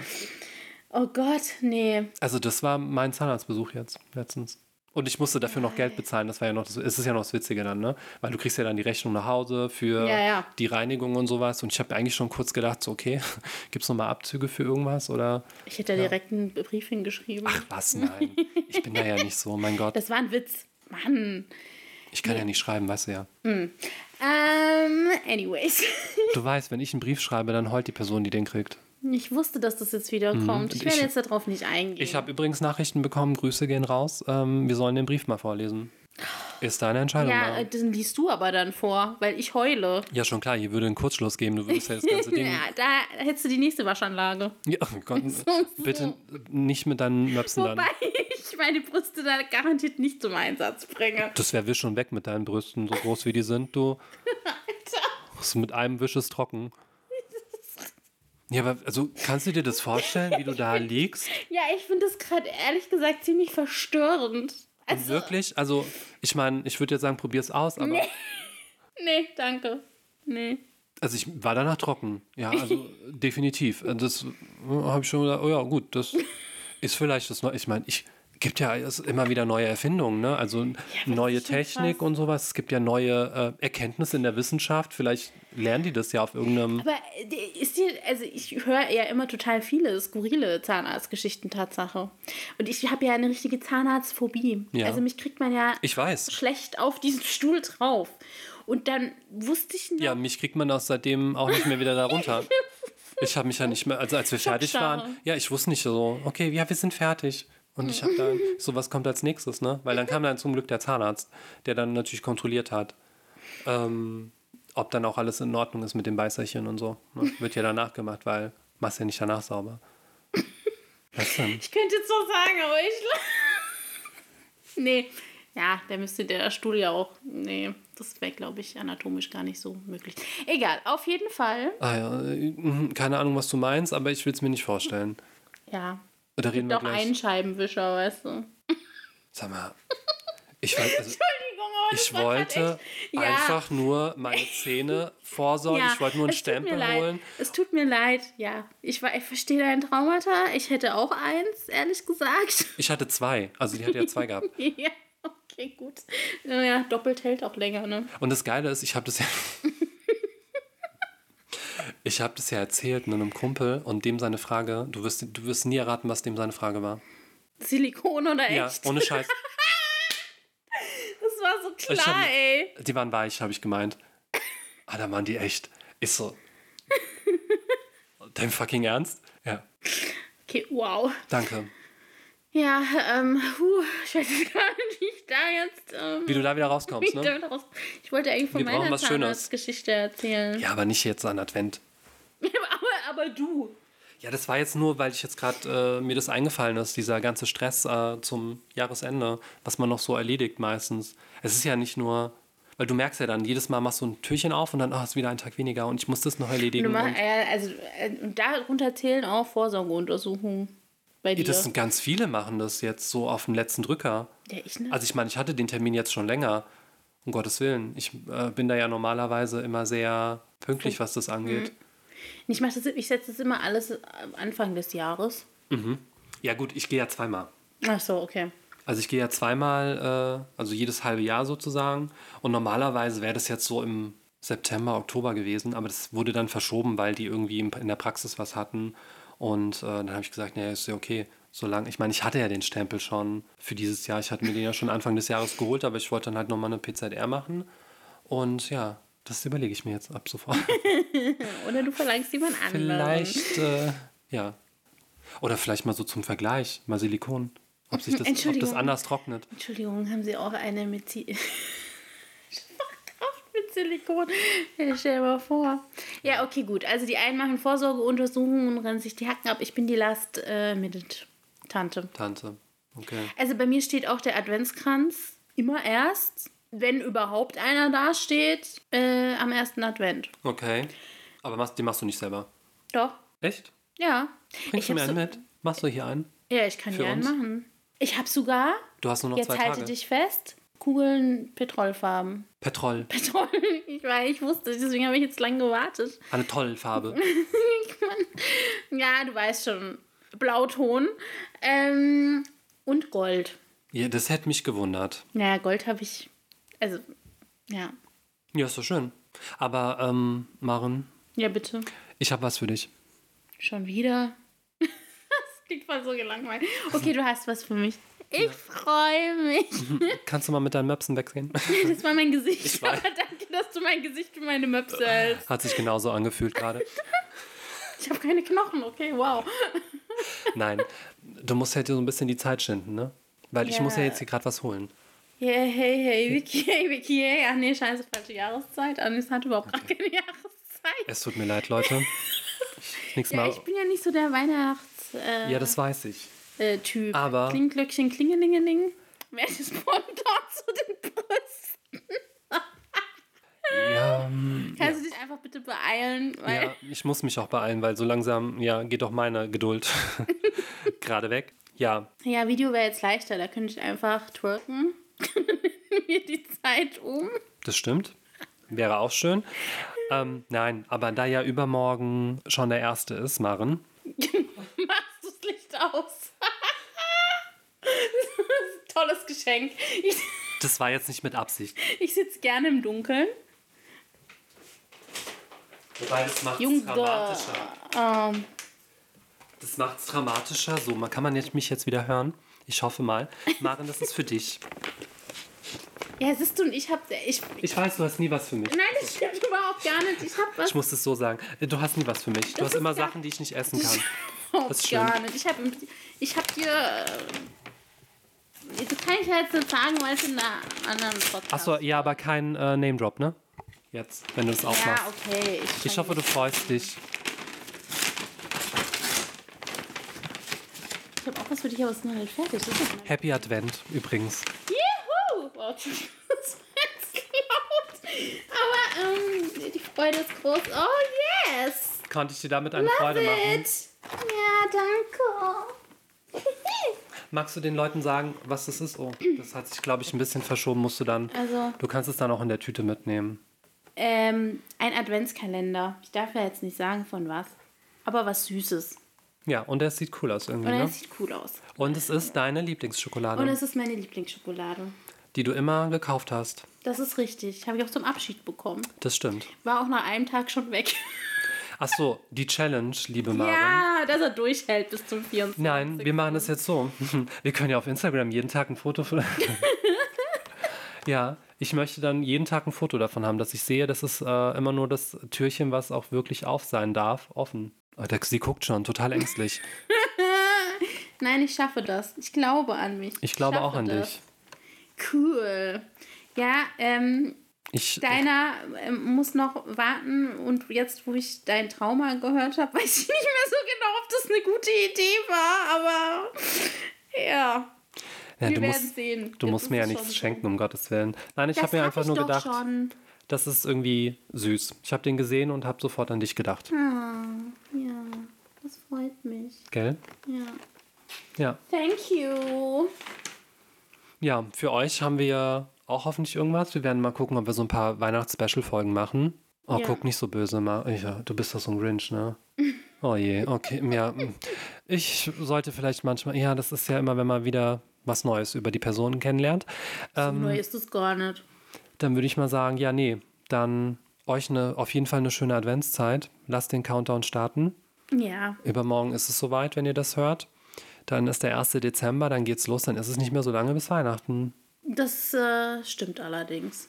Oh Gott, nee. Also das war mein Zahnarztbesuch jetzt letztens. Und ich musste dafür noch Geld bezahlen. Das war ja noch, das ist ja noch das Witzige dann, ne? Weil du kriegst ja dann die Rechnung nach Hause für ja, ja. die Reinigung und sowas. Und ich habe eigentlich schon kurz gedacht, so, okay, gibt es nochmal Abzüge für irgendwas? Oder, ich hätte ja. direkt einen Brief hingeschrieben. Ach was, nein. Ich bin da ja nicht so, mein Gott. Das war ein Witz. Mann. Ich kann nee. ja nicht schreiben, weißt du ja. Hm. Um, anyways. Du weißt, wenn ich einen Brief schreibe, dann heult die Person, die den kriegt. Ich wusste, dass das jetzt wieder mhm. kommt. Ich werde ich, jetzt darauf nicht eingehen. Ich habe übrigens Nachrichten bekommen, Grüße gehen raus. Ähm, wir sollen den Brief mal vorlesen. Ist deine Entscheidung. Ja, mal. den liest du aber dann vor, weil ich heule. Ja, schon klar, hier würde einen Kurzschluss geben, du würdest ja das ganze Ding. ja, da hättest du die nächste Waschanlage. Ja, oh Gott, bitte nicht mit deinen Möpsen Wobei dann. ich meine Brüste da garantiert nicht zum Einsatz bringe. Das wäre wisch und weg mit deinen Brüsten, so groß wie die sind, du. Alter. Mit einem Wisch ist trocken. Ja, aber also kannst du dir das vorstellen, wie du da liegst? Ja, ich finde das gerade ehrlich gesagt ziemlich verstörend. Also, wirklich? Also, ich meine, ich würde jetzt sagen, probier es aus, aber. Nee. nee, danke. Nee. Also ich war danach trocken. Ja, also definitiv. Das habe ich schon gedacht, oh ja, gut, das ist vielleicht das Neue. Ich meine, ich gibt ja immer wieder neue Erfindungen, ne? Also ja, neue Technik und sowas. Es gibt ja neue äh, Erkenntnisse in der Wissenschaft. Vielleicht lernen die das ja auf irgendeinem. Aber äh, ist dir, also ich höre ja immer total viele skurrile Zahnarztgeschichten Tatsache. Und ich habe ja eine richtige Zahnarztphobie. Ja. Also mich kriegt man ja schlecht auf diesen Stuhl drauf. Und dann wusste ich noch. Ja, mich kriegt man auch seitdem auch nicht mehr wieder da runter. Ich habe mich ja nicht mehr, also als wir fertig waren, ja, ich wusste nicht so, okay, ja, wir sind fertig. Und ich habe dann, so was kommt als nächstes, ne? Weil dann kam dann zum Glück der Zahnarzt, der dann natürlich kontrolliert hat. Ähm, ob dann auch alles in Ordnung ist mit dem Beißerchen und so. Ne? Wird ja danach gemacht, weil machst ja nicht danach sauber. Was denn? Ich könnte jetzt so sagen, aber ich. nee. Ja, der müsste der Stuhl ja auch. Nee, das wäre, glaube ich, anatomisch gar nicht so möglich. Egal, auf jeden Fall. Ah ja, mhm, keine Ahnung, was du meinst, aber ich will es mir nicht vorstellen. Ja. Da reden wir Doch einen Scheibenwischer, weißt du. Sag mal, ich weiß, also, ich wollte echt, einfach ja. nur meine Zähne vorsorgen. Ja, ich wollte nur einen Stempel holen. Es tut mir leid, ja. Ich, ich verstehe dein Traumata. Ich hätte auch eins, ehrlich gesagt. Ich hatte zwei. Also die hat ja zwei gehabt. ja, okay, gut. Ja, doppelt hält auch länger, ne? Und das Geile ist, ich habe das ja. ich habe das ja erzählt ne, einem Kumpel und dem seine Frage, du wirst, du wirst nie erraten, was dem seine Frage war. Silikon oder echt? Ja, ohne Scheiß. das war so klar, hab, ey. Die waren weich, habe ich gemeint. Ah, da waren die echt. Ist so. Dein fucking Ernst? Ja. Okay, wow. Danke. Ja, ähm, puh, ich weiß gar nicht, wie ich da jetzt. Ähm, wie du da wieder rauskommst, ne? Raus ich wollte eigentlich von Wir meiner Zahnarztgeschichte erzählen. Ja, aber nicht jetzt an Advent. Aber, du. Ja, das war jetzt nur, weil ich jetzt gerade äh, mir das eingefallen ist, dieser ganze Stress äh, zum Jahresende, was man noch so erledigt meistens. Es ist ja nicht nur, weil du merkst ja dann, jedes Mal machst du ein Türchen auf und dann oh, ist wieder ein Tag weniger und ich muss das noch erledigen. Mach, äh, also äh, darunter zählen auch Vorsorgeuntersuchungen. Bei dir. Das sind ganz viele machen das jetzt so auf den letzten Drücker. Ja, ich nicht. Also ich meine, ich hatte den Termin jetzt schon länger. Um Gottes Willen. Ich äh, bin da ja normalerweise immer sehr pünktlich, was das angeht. Mhm. Ich, mach das, ich setze das immer alles Anfang des Jahres. Mhm. Ja, gut, ich gehe ja zweimal. Ach so, okay. Also ich gehe ja zweimal, äh, also jedes halbe Jahr sozusagen. Und normalerweise wäre das jetzt so im September, Oktober gewesen, aber das wurde dann verschoben, weil die irgendwie in der Praxis was hatten. Und äh, dann habe ich gesagt, naja, ist ja okay, solange. Ich meine, ich hatte ja den Stempel schon für dieses Jahr. Ich hatte mir den ja schon Anfang des Jahres geholt, aber ich wollte dann halt nochmal eine PZR machen. Und ja, das überlege ich mir jetzt ab sofort. Oder du verlangst jemand anderen. Vielleicht, äh, ja. Oder vielleicht mal so zum Vergleich, mal Silikon. Ob sich das, ob das anders trocknet. Entschuldigung, haben Sie auch eine mit, Si mit Silikon? Ja, stell dir mal vor. Ja, okay, gut. Also die einen machen Vorsorgeuntersuchungen und rennen sich die Hacken ab. Ich bin die Last äh, mit Tante. Tante, okay. Also bei mir steht auch der Adventskranz immer erst wenn überhaupt einer dasteht, äh, am ersten Advent. Okay. Aber machst, die machst du nicht selber? Doch. Echt? Ja. Bringst du mir einen so mit? Machst du hier einen? Ja, ich kann hier einen machen. Ich habe sogar. Du hast nur noch jetzt zwei Tage. Jetzt halte dich fest. Kugeln Petrolfarben. Petrol. Petrol. Ich weiß, ich wusste, deswegen habe ich jetzt lange gewartet. Eine tolle Farbe. ja, du weißt schon. Blauton. Ähm, und Gold. Ja, das hätte mich gewundert. Naja, Gold habe ich also, ja. Ja, ist doch schön. Aber, ähm, Maren. Ja, bitte. Ich habe was für dich. Schon wieder? das klingt voll so gelangweilt. Okay, du hast was für mich. Ich freue mich. Kannst du mal mit deinen Möpsen weggehen? das war mein Gesicht. Ich Aber danke, dass du mein Gesicht für meine Möpse hältst. Hat sich genauso angefühlt gerade. ich habe keine Knochen, okay, wow. Nein, du musst halt so ein bisschen die Zeit schinden, ne? Weil ja. ich muss ja jetzt hier gerade was holen. Yeah, hey, hey, Vicky, hey, Vicky, hey. Ach nee, scheiße, falsche Jahreszeit. Anis hat überhaupt okay. gar keine Jahreszeit. Es tut mir leid, Leute. Nichts ja, mal. Ich bin ja nicht so der Weihnachts... Äh, ja, das weiß ich. Äh, typ. Aber... Klingglöckchen, Klingelingeling. Wer ist spontan zu den Brüsten? Ja, ähm, Kannst ja. du dich einfach bitte beeilen? ja, ich muss mich auch beeilen, weil so langsam, ja, geht auch meine Geduld gerade weg. Ja. Ja, Video wäre jetzt leichter, da könnte ich einfach twerken. Mir die Zeit um. Das stimmt. Wäre auch schön. Ähm, nein, aber da ja übermorgen schon der erste ist, Maren. Machst du das Licht aus? tolles Geschenk. Ich, das war jetzt nicht mit Absicht. Ich sitze gerne im Dunkeln. Wobei, das macht es dramatischer. Ähm. Das macht es dramatischer. So, man kann man mich jetzt wieder hören. Ich hoffe mal. Maren, das ist für dich. Ja, siehst du, und ich habe... Ich, ich weiß, du hast nie was für mich. Nein, das stimmt überhaupt gar nicht. Ich habe was... Ich muss es so sagen. Du hast nie was für mich. Du das hast immer Sachen, die ich nicht essen kann. Das ist gar nicht. Ich habe ich hab dir... Das kann ich halt so sagen, weil es in einer anderen Podcast Achso, ja, aber kein äh, Name-Drop, ne? Jetzt, wenn du es aufmachst. Ja, okay. Ich, ich hoffe, du freust dich. Ich habe auch was für dich, aber es ist noch nicht fertig. Happy Advent übrigens. Juhu! Oh, das ist jetzt laut. Aber ähm, die Freude ist groß. Oh, yes! Konnte ich dir damit eine Love Freude machen? it. Ja, danke. Magst du den Leuten sagen, was das ist? Oh, das hat sich, glaube ich, ein bisschen verschoben. Musst du dann. Also- Du kannst es dann auch in der Tüte mitnehmen. Ähm, ein Adventskalender. Ich darf ja jetzt nicht sagen von was. Aber was Süßes. Ja, und der sieht cool aus irgendwie, Und ne? es sieht cool aus. Und es ist deine Lieblingsschokolade, Und es ist meine Lieblingsschokolade. Die du immer gekauft hast. Das ist richtig. Habe ich auch zum Abschied bekommen. Das stimmt. War auch nach einem Tag schon weg. Ach so, die Challenge, liebe Maren. Ja, dass er durchhält bis zum 24. Nein, wir machen das jetzt so. Wir können ja auf Instagram jeden Tag ein Foto von. ja, ich möchte dann jeden Tag ein Foto davon haben, dass ich sehe, dass es äh, immer nur das Türchen, was auch wirklich auf sein darf, offen. Oh, der- sie guckt schon, total ängstlich. Nein, ich schaffe das. Ich glaube an mich. Ich glaube schaffe auch an das. dich. Cool. Ja, ähm, Ich, deiner ähm, muss noch warten und jetzt, wo ich dein Trauma gehört habe, weiß ich nicht mehr so genau, ob das eine gute Idee war, aber ja. ja, wir du werden musst, sehen. du Jetzt musst mir ja nichts schenken, um Gottes Willen. Nein, ich habe mir einfach nur gedacht, Schon. das ist irgendwie süß. Ich habe den gesehen und habe sofort an dich gedacht. Ah, ja, das freut mich. Gell? Ja. Ja. Thank you. Ja, für euch haben wir auch hoffentlich irgendwas. Wir werden mal gucken, ob wir so ein paar Weihnachts-Special-Folgen machen. Oh, Ja. guck nicht so böse, Ma ja, du bist doch so ein Grinch, ne? Oh je, okay, ja. Ich sollte vielleicht manchmal, ja, das ist ja immer, wenn man wieder was Neues über die Person kennenlernt. Ähm, Neu ist es gar nicht. dann würde ich mal sagen, ja, nee, dann euch eine, auf jeden Fall eine schöne Adventszeit. Lasst den Countdown starten. Ja, Übermorgen ist es soweit, wenn ihr das hört. Dann ist der 1. Dezember, dann geht's los, dann ist es nicht mehr so lange bis Weihnachten. das äh, stimmt allerdings.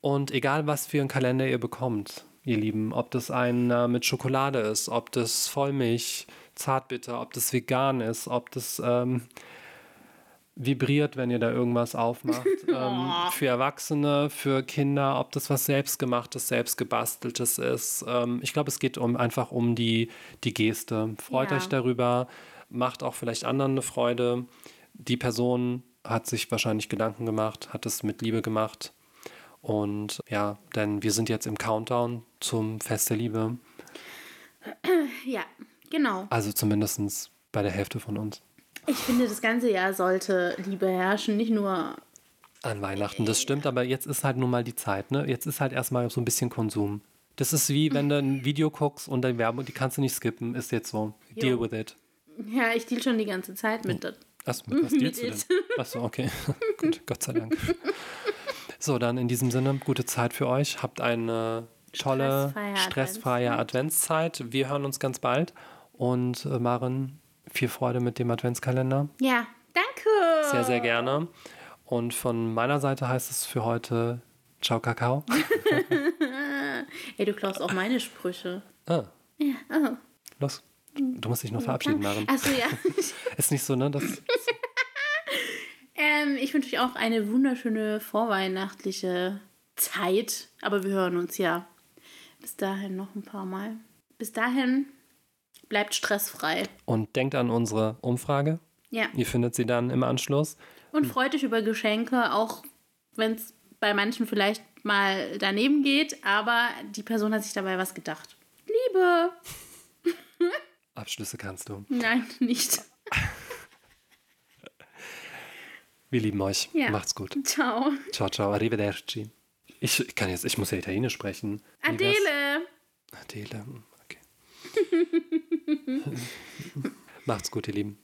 Und egal, was für einen Kalender ihr bekommt, ihr Lieben, ob das einer mit Schokolade ist, ob das Vollmilch, Zartbitter, ob das vegan ist, ob das ähm, vibriert, wenn ihr da irgendwas aufmacht. ähm, für Erwachsene, für Kinder, ob das was selbstgemachtes, selbstgebasteltes ist. Ähm, ich glaube, es geht um, einfach um die, die Geste. Freut Ja. euch darüber, macht auch vielleicht anderen eine Freude. Die Person hat sich wahrscheinlich Gedanken gemacht, hat es mit Liebe gemacht. Und ja, denn wir sind jetzt im Countdown zum Fest der Liebe. Ja, genau. Also zumindest bei der Hälfte von uns. Ich finde, das ganze Jahr sollte Liebe herrschen, nicht nur. An Weihnachten, das stimmt, aber jetzt ist halt nun mal die Zeit, ne? Jetzt ist halt erstmal so ein bisschen Konsum. Das ist wie, wenn du ein Video guckst und deine Werbung, die kannst du nicht skippen, ist jetzt so. Deal Jo. with it. Ja, ich deal schon die ganze Zeit mit. das. Achso, mit was dealst du denn? Achso, okay. Gut, Gott sei Dank. So, dann in diesem Sinne, gute Zeit für euch. Habt eine tolle, Stressfreie stressfreie Adventszeit. Wir hören uns ganz bald. Und äh, Maren, viel Freude mit dem Adventskalender. Ja, danke. Sehr, sehr gerne. Und von meiner Seite heißt es für heute Ciao, Kakao. Ey, du klaust auch meine Sprüche. Ah, Ja, oh. los. Du musst dich noch verabschieden, Maren. Achso, ja. Ist nicht so, ne? Das, ähm, ich wünsche euch auch eine wunderschöne vorweihnachtliche Zeit. Aber wir hören uns ja bis dahin noch ein paar Mal. Bis dahin bleibt stressfrei. und denkt an unsere Umfrage. Ja. Ihr findet sie dann im Anschluss. Und freut euch über Geschenke, auch wenn es bei manchen vielleicht mal daneben geht, aber die Person hat sich dabei was gedacht. Liebe! Abschlüsse kannst du. Nein, nicht. Wir lieben euch. Ja. Macht's gut. Ciao. Ciao, ciao. Arrivederci. Ich, kann jetzt, ich muss ja Italienisch sprechen. Adele! Adele. hm, Okay. Macht's gut, ihr Lieben.